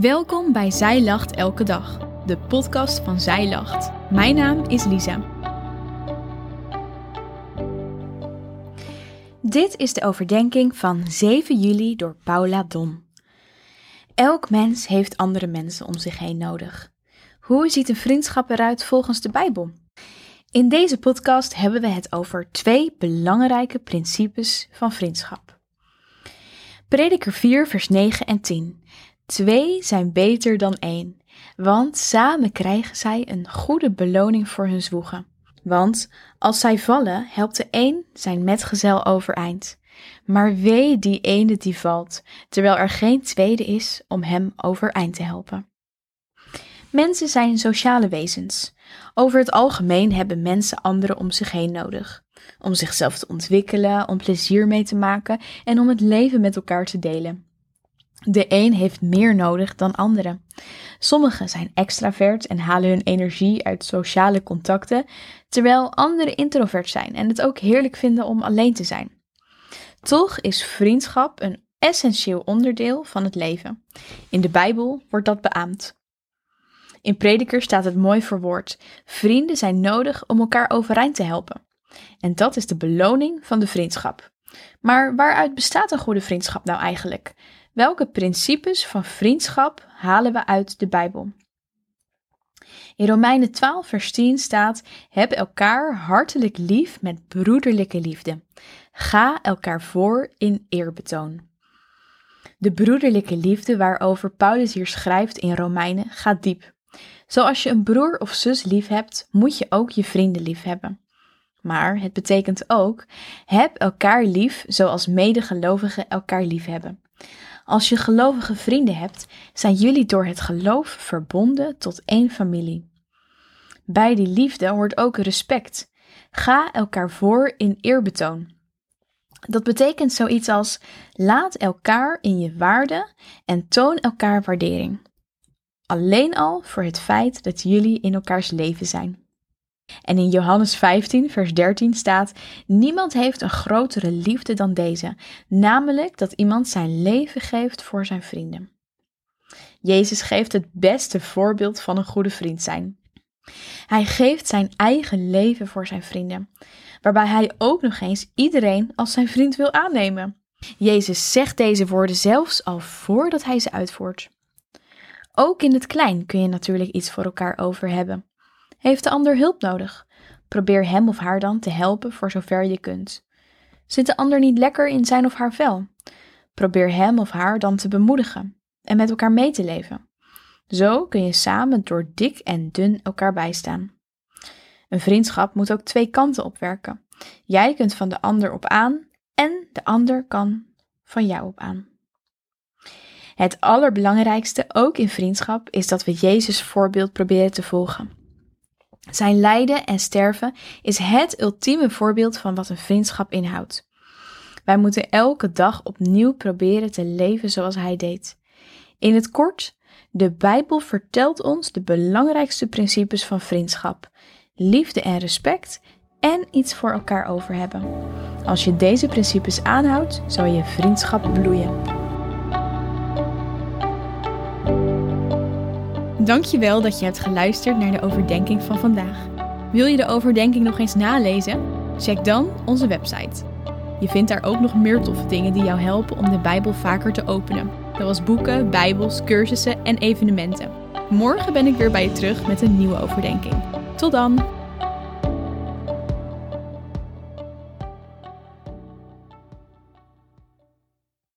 Welkom bij Zij Lacht Elke Dag, de podcast van Zij Lacht. Mijn naam is Lisa. Dit is de overdenking van 7 juli door Paula Don. Elk mens heeft andere mensen om zich heen nodig. Hoe ziet een vriendschap eruit volgens de Bijbel? In deze podcast hebben we het over twee belangrijke principes van vriendschap. Prediker 4, vers 9 en 10. Twee zijn beter dan één, want samen krijgen zij een goede beloning voor hun zwoegen. Want als zij vallen, helpt de een zijn metgezel overeind. Maar wee die ene die valt, terwijl er geen tweede is om hem overeind te helpen. Mensen zijn sociale wezens. Over het algemeen hebben mensen anderen om zich heen nodig. Om zichzelf te ontwikkelen, om plezier mee te maken en om het leven met elkaar te delen. De een heeft meer nodig dan andere. Sommigen zijn extravert en halen hun energie uit sociale contacten, terwijl anderen introvert zijn en het ook heerlijk vinden om alleen te zijn. Toch is vriendschap een essentieel onderdeel van het leven. In de Bijbel wordt dat beaamd. In Prediker staat het mooi verwoord: vrienden zijn nodig om elkaar overeind te helpen. En dat is de beloning van de vriendschap. Maar waaruit bestaat een goede vriendschap nou eigenlijk? Welke principes van vriendschap halen we uit de Bijbel? In Romeinen 12, vers 10 staat: Heb elkaar hartelijk lief met broederlijke liefde. Ga elkaar voor in eerbetoon. De broederlijke liefde waarover Paulus hier schrijft in Romeinen gaat diep. Zoals je een broer of zus lief hebt, moet je ook je vrienden lief hebben. Maar het betekent ook: heb elkaar lief zoals medegelovigen elkaar lief hebben. Als je gelovige vrienden hebt, zijn jullie door het geloof verbonden tot één familie. Bij die liefde hoort ook respect. Ga elkaar voor in eerbetoon. Dat betekent zoiets als laat elkaar in je waarde en toon elkaar waardering. Alleen al voor het feit dat jullie in elkaars leven zijn. En in Johannes 15, vers 13 staat: Niemand heeft een grotere liefde dan deze, namelijk dat iemand zijn leven geeft voor zijn vrienden. Jezus geeft het beste voorbeeld van een goede vriend zijn. Hij geeft zijn eigen leven voor zijn vrienden, waarbij hij ook nog eens iedereen als zijn vriend wil aannemen. Jezus zegt deze woorden zelfs al voordat hij ze uitvoert. Ook in het klein kun je natuurlijk iets voor elkaar over hebben. Heeft de ander hulp nodig? Probeer hem of haar dan te helpen voor zover je kunt. Zit de ander niet lekker in zijn of haar vel? Probeer hem of haar dan te bemoedigen en met elkaar mee te leven. Zo kun je samen door dik en dun elkaar bijstaan. Een vriendschap moet ook twee kanten opwerken. Jij kunt van de ander op aan en de ander kan van jou op aan. Het allerbelangrijkste, ook in vriendschap, is dat we Jezus voorbeeld proberen te volgen. Zijn lijden en sterven is het ultieme voorbeeld van wat een vriendschap inhoudt. Wij moeten elke dag opnieuw proberen te leven zoals hij deed. In het kort, de Bijbel vertelt ons de belangrijkste principes van vriendschap: liefde en respect en iets voor elkaar over hebben. Als je deze principes aanhoudt, zal je vriendschap bloeien. Dankjewel dat je hebt geluisterd naar de overdenking van vandaag. Wil je de overdenking nog eens nalezen? Check dan onze website. Je vindt daar ook nog meer toffe dingen die jou helpen om de Bijbel vaker te openen. Zoals boeken, bijbels, cursussen en evenementen. Morgen ben ik weer bij je terug met een nieuwe overdenking. Tot dan!